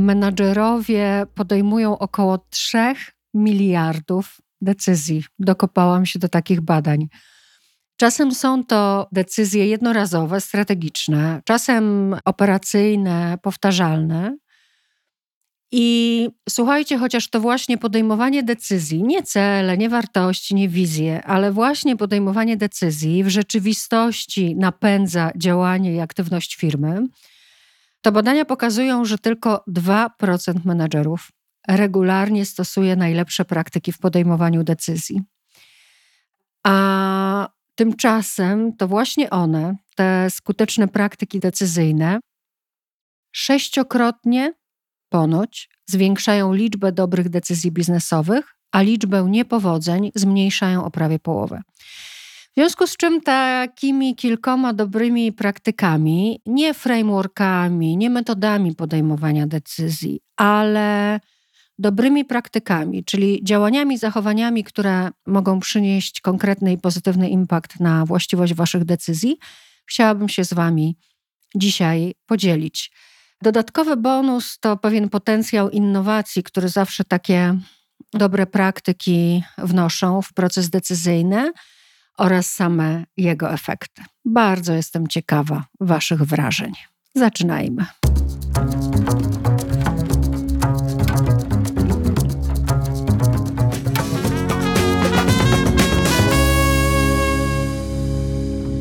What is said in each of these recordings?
menadżerowie podejmują około 3 miliardów decyzji. Dokopałam się do takich badań. Czasem są to decyzje jednorazowe, strategiczne, czasem operacyjne, powtarzalne. I słuchajcie, chociaż to właśnie podejmowanie decyzji, nie cele, nie wartości, nie wizje, ale właśnie podejmowanie decyzji w rzeczywistości napędza działanie i aktywność firmy, to badania pokazują, że tylko 2% menadżerów regularnie stosuje najlepsze praktyki w podejmowaniu decyzji. A tymczasem to właśnie one, te skuteczne praktyki decyzyjne, sześciokrotnie ponoć zwiększają liczbę dobrych decyzji biznesowych, a liczbę niepowodzeń zmniejszają o prawie połowę. W związku z czym takimi kilkoma dobrymi praktykami, nie frameworkami, nie metodami podejmowania decyzji, ale dobrymi praktykami, czyli działaniami, zachowaniami, które mogą przynieść konkretny i pozytywny impact na właściwość Waszych decyzji, chciałabym się z Wami dzisiaj podzielić. Dodatkowy bonus to pewien potencjał innowacji, który zawsze takie dobre praktyki wnoszą w proces decyzyjny oraz same jego efekty. Bardzo jestem ciekawa Waszych wrażeń. Zaczynajmy.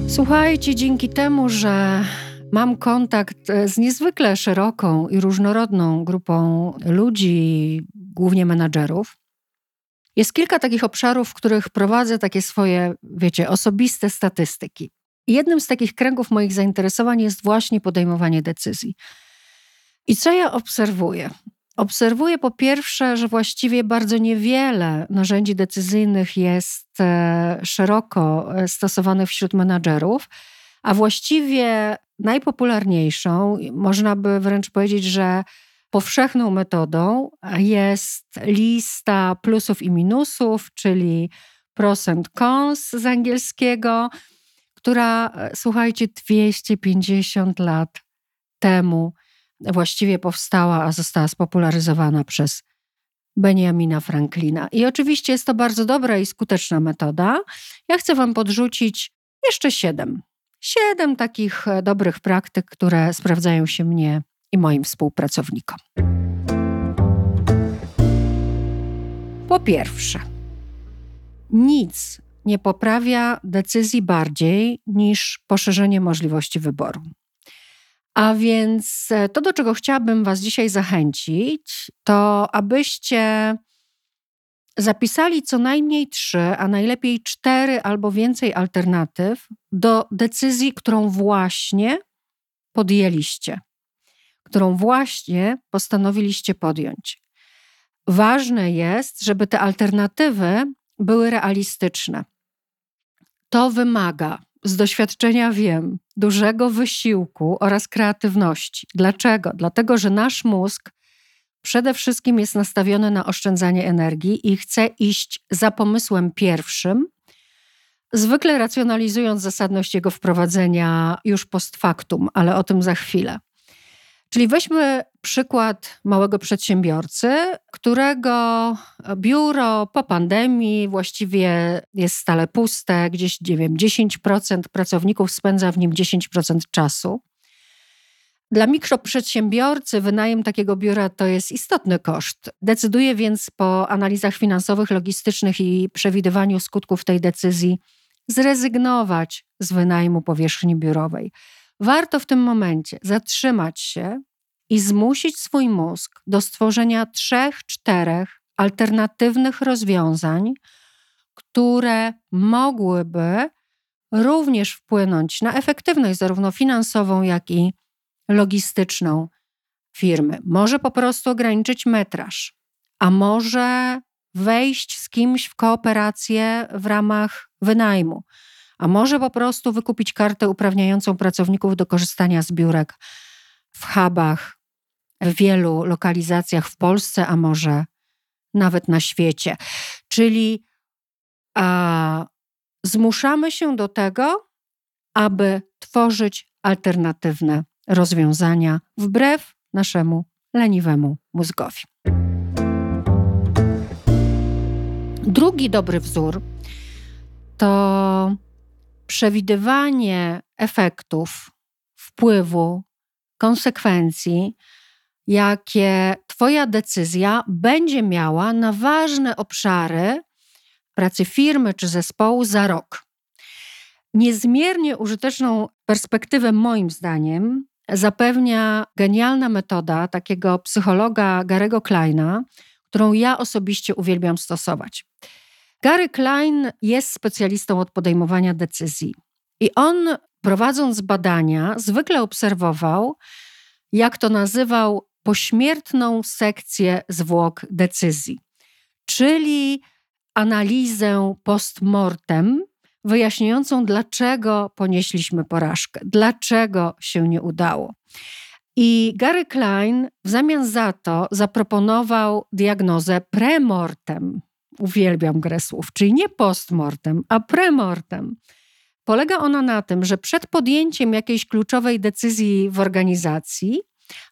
Słuchajcie, dzięki temu, że mam kontakt z niezwykle szeroką i różnorodną grupą ludzi, głównie menadżerów, jest kilka takich obszarów, w których prowadzę takie swoje, wiecie, osobiste statystyki. Jednym z takich kręgów moich zainteresowań jest właśnie podejmowanie decyzji. I co ja obserwuję? Obserwuję po pierwsze, że właściwie bardzo niewiele narzędzi decyzyjnych jest e, szeroko e, stosowanych wśród menadżerów, a właściwie najpopularniejszą, można by wręcz powiedzieć, że powszechną metodą jest lista plusów i minusów, czyli pros and cons z angielskiego, która, e, słuchajcie, 250 lat temu właściwie powstała, a została spopularyzowana przez Benjamina Franklina. I oczywiście jest to bardzo dobra i skuteczna metoda. Ja chcę Wam podrzucić jeszcze siedem. Siedem takich e, dobrych praktyk, które sprawdzają się mnie i moim współpracownikom. Po pierwsze, nic nie poprawia decyzji bardziej niż poszerzenie możliwości wyboru. A więc e, to, do czego chciałabym Was dzisiaj zachęcić, to abyście zapisali co najmniej trzy, a najlepiej cztery albo więcej alternatyw do decyzji, którą właśnie podjęliście, którą właśnie postanowiliście podjąć. Ważne jest, żeby te alternatywy były realistyczne. To wymaga z doświadczenia wiem, dużego wysiłku oraz kreatywności. Dlaczego? Dlatego, że nasz mózg przede wszystkim jest nastawiony na oszczędzanie energii i chce iść za pomysłem pierwszym, zwykle racjonalizując zasadność jego wprowadzenia już post factum, ale o tym za chwilę. Czyli weźmy przykład małego przedsiębiorcy, którego biuro po pandemii właściwie jest stale puste, gdzieś nie wiem, 10% pracowników spędza w nim 10% czasu. Dla mikroprzedsiębiorcy wynajem takiego biura to jest istotny koszt. Decyduje więc po analizach finansowych, logistycznych i przewidywaniu skutków tej decyzji zrezygnować z wynajmu powierzchni biurowej. Warto w tym momencie zatrzymać się i zmusić swój mózg do stworzenia trzech, czterech alternatywnych rozwiązań, które mogłyby również wpłynąć na efektywność zarówno finansową, jak i logistyczną firmy. Może po prostu ograniczyć metraż, a może wejść z kimś w kooperację w ramach wynajmu, a może po prostu wykupić kartę uprawniającą pracowników do korzystania z biurek w hubach w wielu lokalizacjach w Polsce, a może nawet na świecie. Czyli a, zmuszamy się do tego, aby tworzyć alternatywne rozwiązania wbrew naszemu leniwemu mózgowi. Drugi dobry wzór to przewidywanie efektów, wpływu, konsekwencji, jakie Twoja decyzja będzie miała na ważne obszary pracy firmy czy zespołu za rok. Niezmiernie użyteczną perspektywę, moim zdaniem, zapewnia genialna metoda takiego psychologa Garego Kleina, którą ja osobiście uwielbiam stosować. Gary Klein jest specjalistą od podejmowania decyzji i on, prowadząc badania, zwykle obserwował, jak to nazywał, pośmiertną sekcję zwłok decyzji, czyli analizę postmortem wyjaśniającą, dlaczego ponieśliśmy porażkę, dlaczego się nie udało. I Gary Klein w zamian za to zaproponował diagnozę premortem. Uwielbiam grę słów, czyli nie postmortem, a premortem. Polega ona na tym, że przed podjęciem jakiejś kluczowej decyzji w organizacji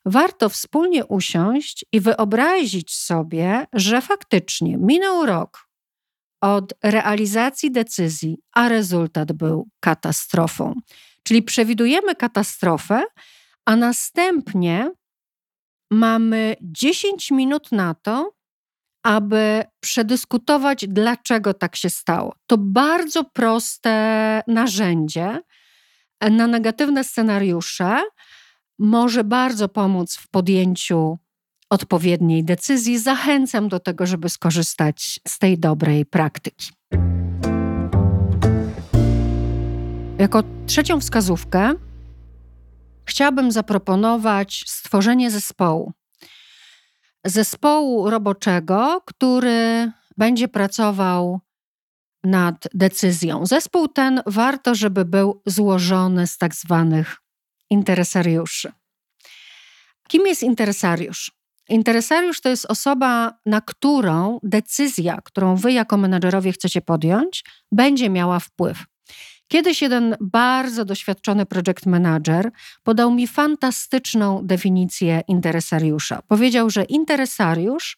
warto wspólnie usiąść i wyobrazić sobie, że faktycznie minął rok od realizacji decyzji, a rezultat był katastrofą. Czyli przewidujemy katastrofę, a następnie mamy 10 minut na to, aby przedyskutować, dlaczego tak się stało. To bardzo proste narzędzie na negatywne scenariusze może bardzo pomóc w podjęciu odpowiedniej decyzji. Zachęcam do tego, żeby skorzystać z tej dobrej praktyki. Jako trzecią wskazówkę chciałabym zaproponować stworzenie zespołu. Zespołu roboczego, który będzie pracował nad decyzją. Zespół ten warto, żeby był złożony z tak zwanych interesariuszy. Kim jest interesariusz? Interesariusz to jest osoba, na którą decyzja, którą wy jako menedżerowie chcecie podjąć, będzie miała wpływ. Kiedyś jeden bardzo doświadczony project manager podał mi fantastyczną definicję interesariusza. Powiedział, że interesariusz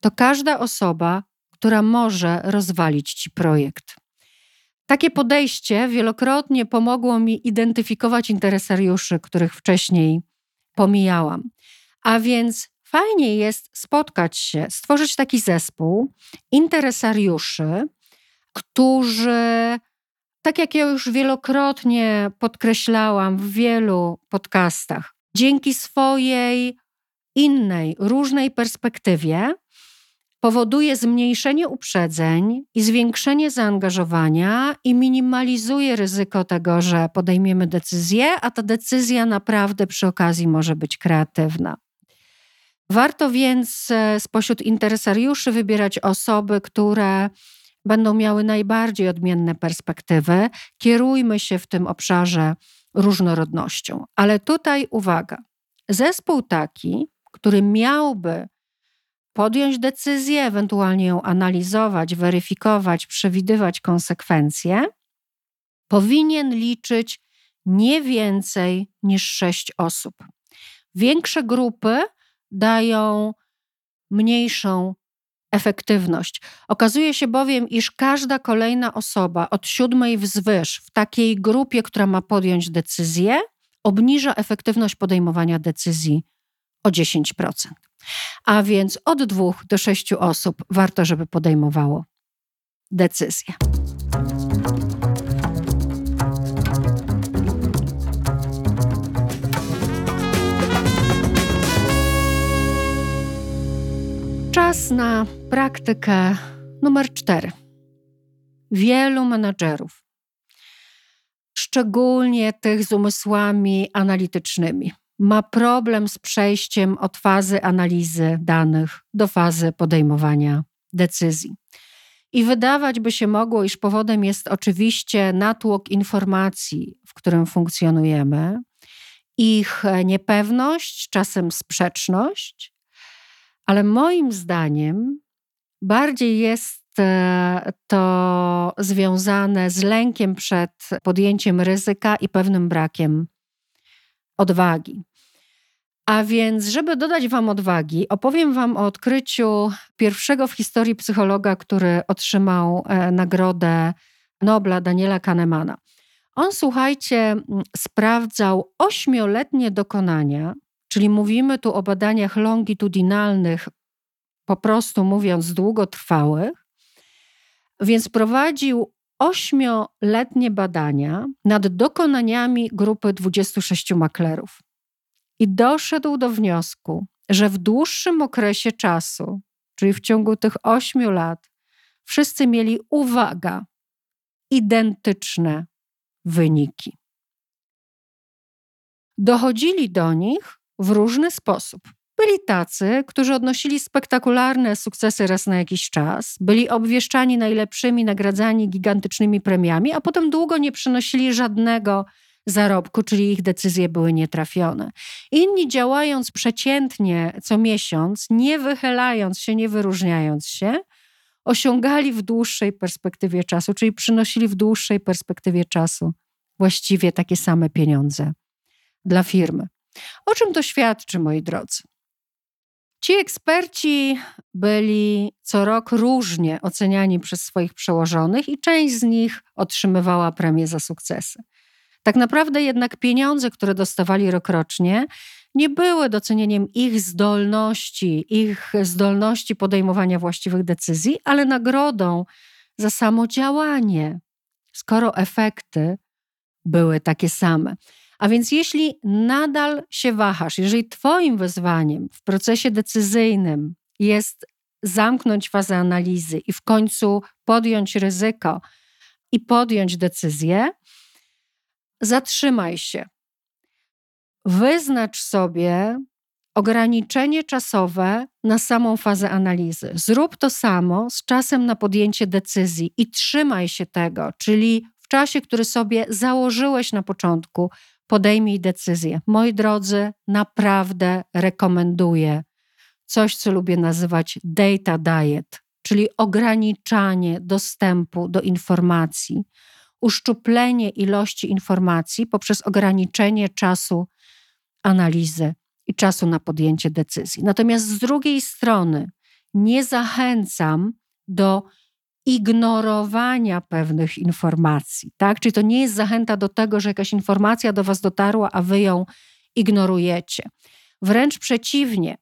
to każda osoba, która może rozwalić ci projekt. Takie podejście wielokrotnie pomogło mi identyfikować interesariuszy, których wcześniej pomijałam. A więc fajnie jest spotkać się, stworzyć taki zespół interesariuszy, którzy tak jak ja już wielokrotnie podkreślałam w wielu podcastach, dzięki swojej innej, różnej perspektywie, powoduje zmniejszenie uprzedzeń i zwiększenie zaangażowania i minimalizuje ryzyko tego, że podejmiemy decyzję, a ta decyzja naprawdę przy okazji może być kreatywna. Warto więc e, spośród interesariuszy wybierać osoby, które będą miały najbardziej odmienne perspektywy. Kierujmy się w tym obszarze różnorodnością. Ale tutaj uwaga, zespół taki, który miałby podjąć decyzję, ewentualnie ją analizować, weryfikować, przewidywać konsekwencje, powinien liczyć nie więcej niż sześć osób. Większe grupy dają mniejszą efektywność. Okazuje się bowiem, iż każda kolejna osoba od siódmej wzwyż w takiej grupie, która ma podjąć decyzję, obniża efektywność podejmowania decyzji o 10%. A więc od dwóch do sześciu osób warto, żeby podejmowało decyzję. Czas na praktykę numer cztery. Wielu menadżerów, szczególnie tych z umysłami analitycznymi, ma problem z przejściem od fazy analizy danych do fazy podejmowania decyzji. I wydawać by się mogło, iż powodem jest oczywiście natłok informacji, w którym funkcjonujemy, ich niepewność, czasem sprzeczność, ale moim zdaniem bardziej jest e, to związane z lękiem przed podjęciem ryzyka i pewnym brakiem odwagi. A więc, żeby dodać Wam odwagi, opowiem Wam o odkryciu pierwszego w historii psychologa, który otrzymał e, nagrodę Nobla Daniela Kahnemana. On, słuchajcie, sprawdzał ośmioletnie dokonania, czyli mówimy tu o badaniach longitudinalnych, po prostu mówiąc długotrwałych, więc prowadził ośmioletnie badania nad dokonaniami grupy 26 maklerów i doszedł do wniosku, że w dłuższym okresie czasu, czyli w ciągu tych ośmiu lat, wszyscy mieli, uwaga, identyczne wyniki. Dochodzili do nich w różny sposób. Byli tacy, którzy odnosili spektakularne sukcesy raz na jakiś czas, byli obwieszczani najlepszymi, nagradzani gigantycznymi premiami, a potem długo nie przynosili żadnego zarobku, czyli ich decyzje były nietrafione. Inni działając przeciętnie co miesiąc, nie wychylając się, nie wyróżniając się, osiągali w dłuższej perspektywie czasu, czyli przynosili w dłuższej perspektywie czasu właściwie takie same pieniądze dla firmy. O czym to świadczy, moi drodzy? Ci eksperci byli co rok różnie oceniani przez swoich przełożonych i część z nich otrzymywała premię za sukcesy. Tak naprawdę jednak pieniądze, które dostawali rokrocznie, nie były docenieniem ich zdolności, ich zdolności podejmowania właściwych decyzji, ale nagrodą za samo działanie, skoro efekty były takie same. A więc jeśli nadal się wahasz, jeżeli Twoim wyzwaniem w procesie decyzyjnym jest zamknąć fazę analizy i w końcu podjąć ryzyko i podjąć decyzję, zatrzymaj się. Wyznacz sobie ograniczenie czasowe na samą fazę analizy. Zrób to samo z czasem na podjęcie decyzji i trzymaj się tego, czyli w czasie, który sobie założyłeś na początku, podejmij decyzję. Moi drodzy, naprawdę rekomenduję coś, co lubię nazywać data diet, czyli ograniczanie dostępu do informacji, uszczuplenie ilości informacji poprzez ograniczenie czasu analizy i czasu na podjęcie decyzji. Natomiast z drugiej strony nie zachęcam do ignorowania pewnych informacji, tak? Czyli to nie jest zachęta do tego, że jakaś informacja do was dotarła, a wy ją ignorujecie. Wręcz przeciwnie.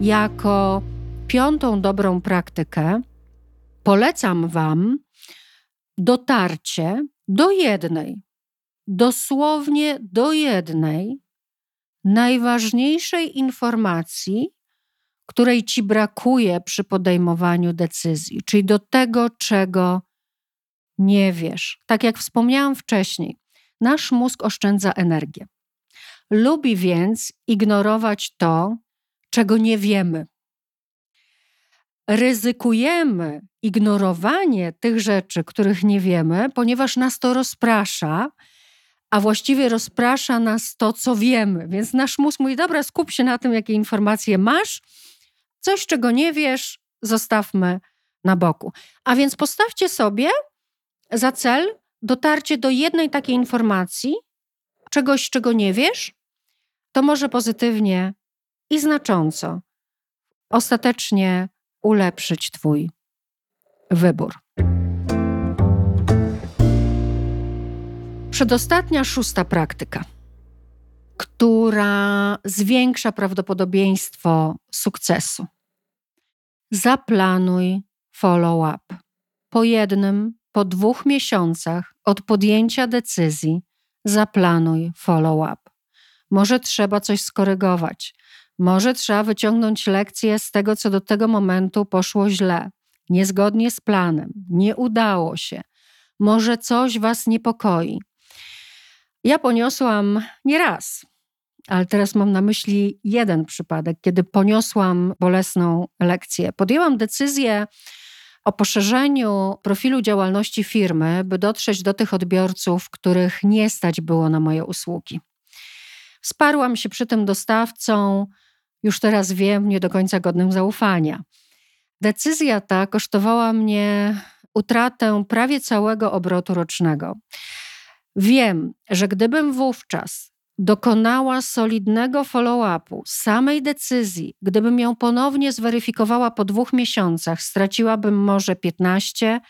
Jako piątą dobrą praktykę polecam wam dotarcie do jednej, dosłownie do jednej najważniejszej informacji, której ci brakuje przy podejmowaniu decyzji, czyli do tego, czego nie wiesz. Tak jak wspomniałam wcześniej, nasz mózg oszczędza energię. Lubi więc ignorować to, czego nie wiemy. Ryzykujemy ignorowanie tych rzeczy, których nie wiemy, ponieważ nas to rozprasza, a właściwie rozprasza nas to, co wiemy. Więc nasz mózg mówi: Dobra, skup się na tym, jakie informacje masz, Coś, czego nie wiesz, zostawmy na boku. A więc postawcie sobie za cel dotarcie do jednej takiej informacji, czegoś, czego nie wiesz, to może pozytywnie i znacząco ostatecznie ulepszyć Twój wybór. Przedostatnia, szósta praktyka, która zwiększa prawdopodobieństwo sukcesu. Zaplanuj follow-up. Po jednym, po dwóch miesiącach od podjęcia decyzji, zaplanuj follow-up. Może trzeba coś skorygować, może trzeba wyciągnąć lekcje z tego, co do tego momentu poszło źle, niezgodnie z planem, nie udało się, może coś Was niepokoi. Ja poniosłam nieraz, ale teraz mam na myśli jeden przypadek, kiedy poniosłam bolesną lekcję. Podjęłam decyzję o poszerzeniu profilu działalności firmy, by dotrzeć do tych odbiorców, których nie stać było na moje usługi. Wsparłam się przy tym dostawcą, już teraz wiem, nie do końca godnym zaufania. Decyzja ta kosztowała mnie utratę prawie całego obrotu rocznego. Wiem, że gdybym wówczas dokonała solidnego follow-upu, samej decyzji, gdybym ją ponownie zweryfikowała po dwóch miesiącach, straciłabym może 15-20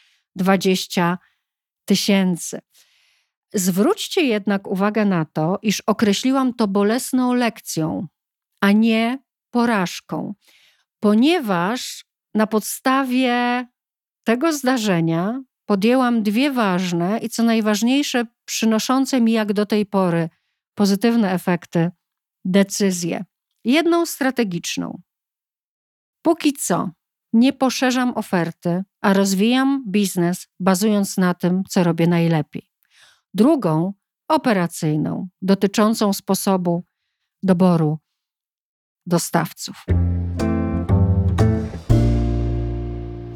tysięcy. Zwróćcie jednak uwagę na to, iż określiłam to bolesną lekcją, a nie porażką, ponieważ na podstawie tego zdarzenia podjęłam dwie ważne i co najważniejsze, przynoszące mi jak do tej pory pozytywne efekty decyzje. Jedną strategiczną. Póki co nie poszerzam oferty, a rozwijam biznes bazując na tym, co robię najlepiej. Drugą operacyjną, dotyczącą sposobu doboru dostawców.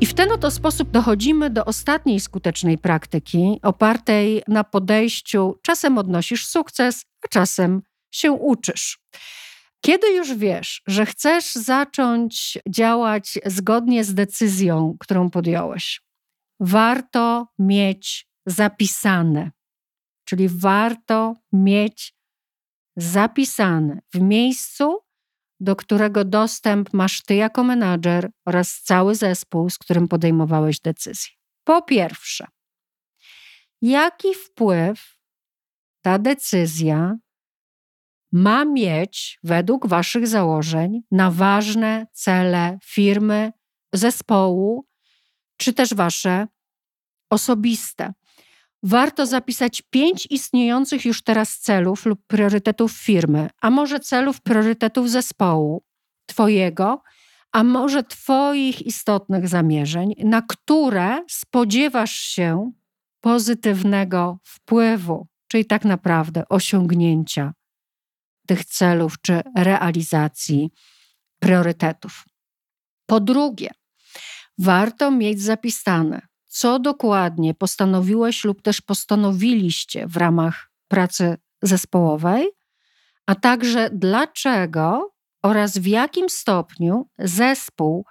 I w ten oto sposób dochodzimy do ostatniej skutecznej praktyki, opartej na podejściu: czasem odnosisz sukces, a czasem się uczysz. Kiedy już wiesz, że chcesz zacząć działać zgodnie z decyzją, którą podjąłeś, warto mieć zapisane, czyli warto mieć zapisane w miejscu, do którego dostęp masz ty jako menadżer oraz cały zespół, z którym podejmowałeś decyzję. Po pierwsze, jaki wpływ ta decyzja ma mieć według Waszych założeń na ważne cele firmy, zespołu, czy też Wasze osobiste warto zapisać pięć istniejących już teraz celów lub priorytetów firmy, a może celów, priorytetów zespołu Twojego, a może Twoich istotnych zamierzeń, na które spodziewasz się pozytywnego wpływu, czyli tak naprawdę osiągnięcia tych celów czy realizacji priorytetów. Po drugie, warto mieć zapisane, co dokładnie postanowiłeś lub też postanowiliście w ramach pracy zespołowej, a także dlaczego oraz w jakim stopniu zespół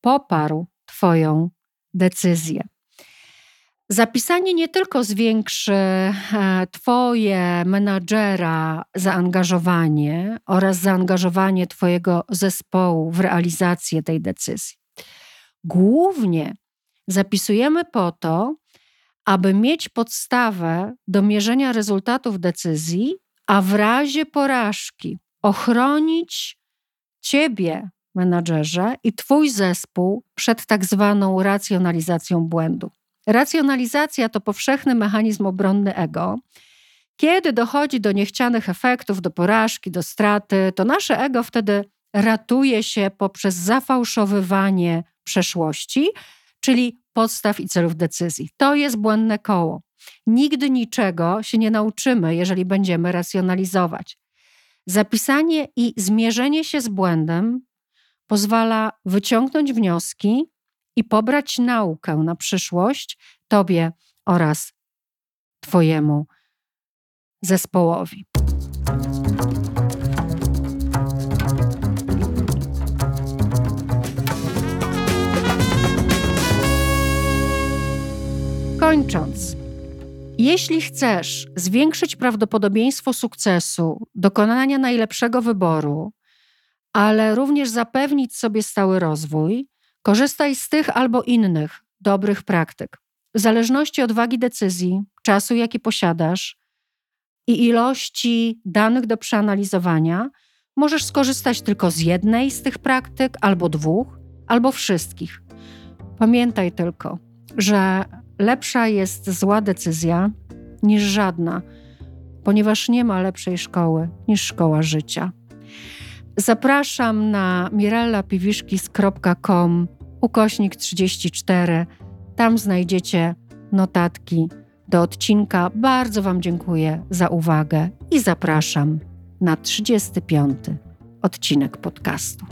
poparł Twoją decyzję. Zapisanie nie tylko zwiększy e, Twoje menadżera zaangażowanie oraz zaangażowanie Twojego zespołu w realizację tej decyzji. Głównie zapisujemy po to, aby mieć podstawę do mierzenia rezultatów decyzji, a w razie porażki ochronić Ciebie, menadżerze, i Twój zespół przed tak zwaną racjonalizacją błędu. Racjonalizacja to powszechny mechanizm obronny ego. Kiedy dochodzi do niechcianych efektów, do porażki, do straty, to nasze ego wtedy ratuje się poprzez zafałszowywanie przeszłości, czyli podstaw i celów decyzji. To jest błędne koło. Nigdy niczego się nie nauczymy, jeżeli będziemy racjonalizować. Zapisanie i zmierzenie się z błędem pozwala wyciągnąć wnioski i pobrać naukę na przyszłość Tobie oraz Twojemu zespołowi. Kończąc, jeśli chcesz zwiększyć prawdopodobieństwo sukcesu, dokonania najlepszego wyboru, ale również zapewnić sobie stały rozwój, korzystaj z tych albo innych dobrych praktyk. W zależności od wagi decyzji, czasu, jaki posiadasz, i ilości danych do przeanalizowania, możesz skorzystać tylko z jednej z tych praktyk, albo dwóch, albo wszystkich. Pamiętaj tylko, że lepsza jest zła decyzja niż żadna, ponieważ nie ma lepszej szkoły niż szkoła życia. Zapraszam na mirellapiwiszkis.com ukośnik 34. Tam znajdziecie notatki do odcinka. Bardzo Wam dziękuję za uwagę i zapraszam na 35. odcinek podcastu.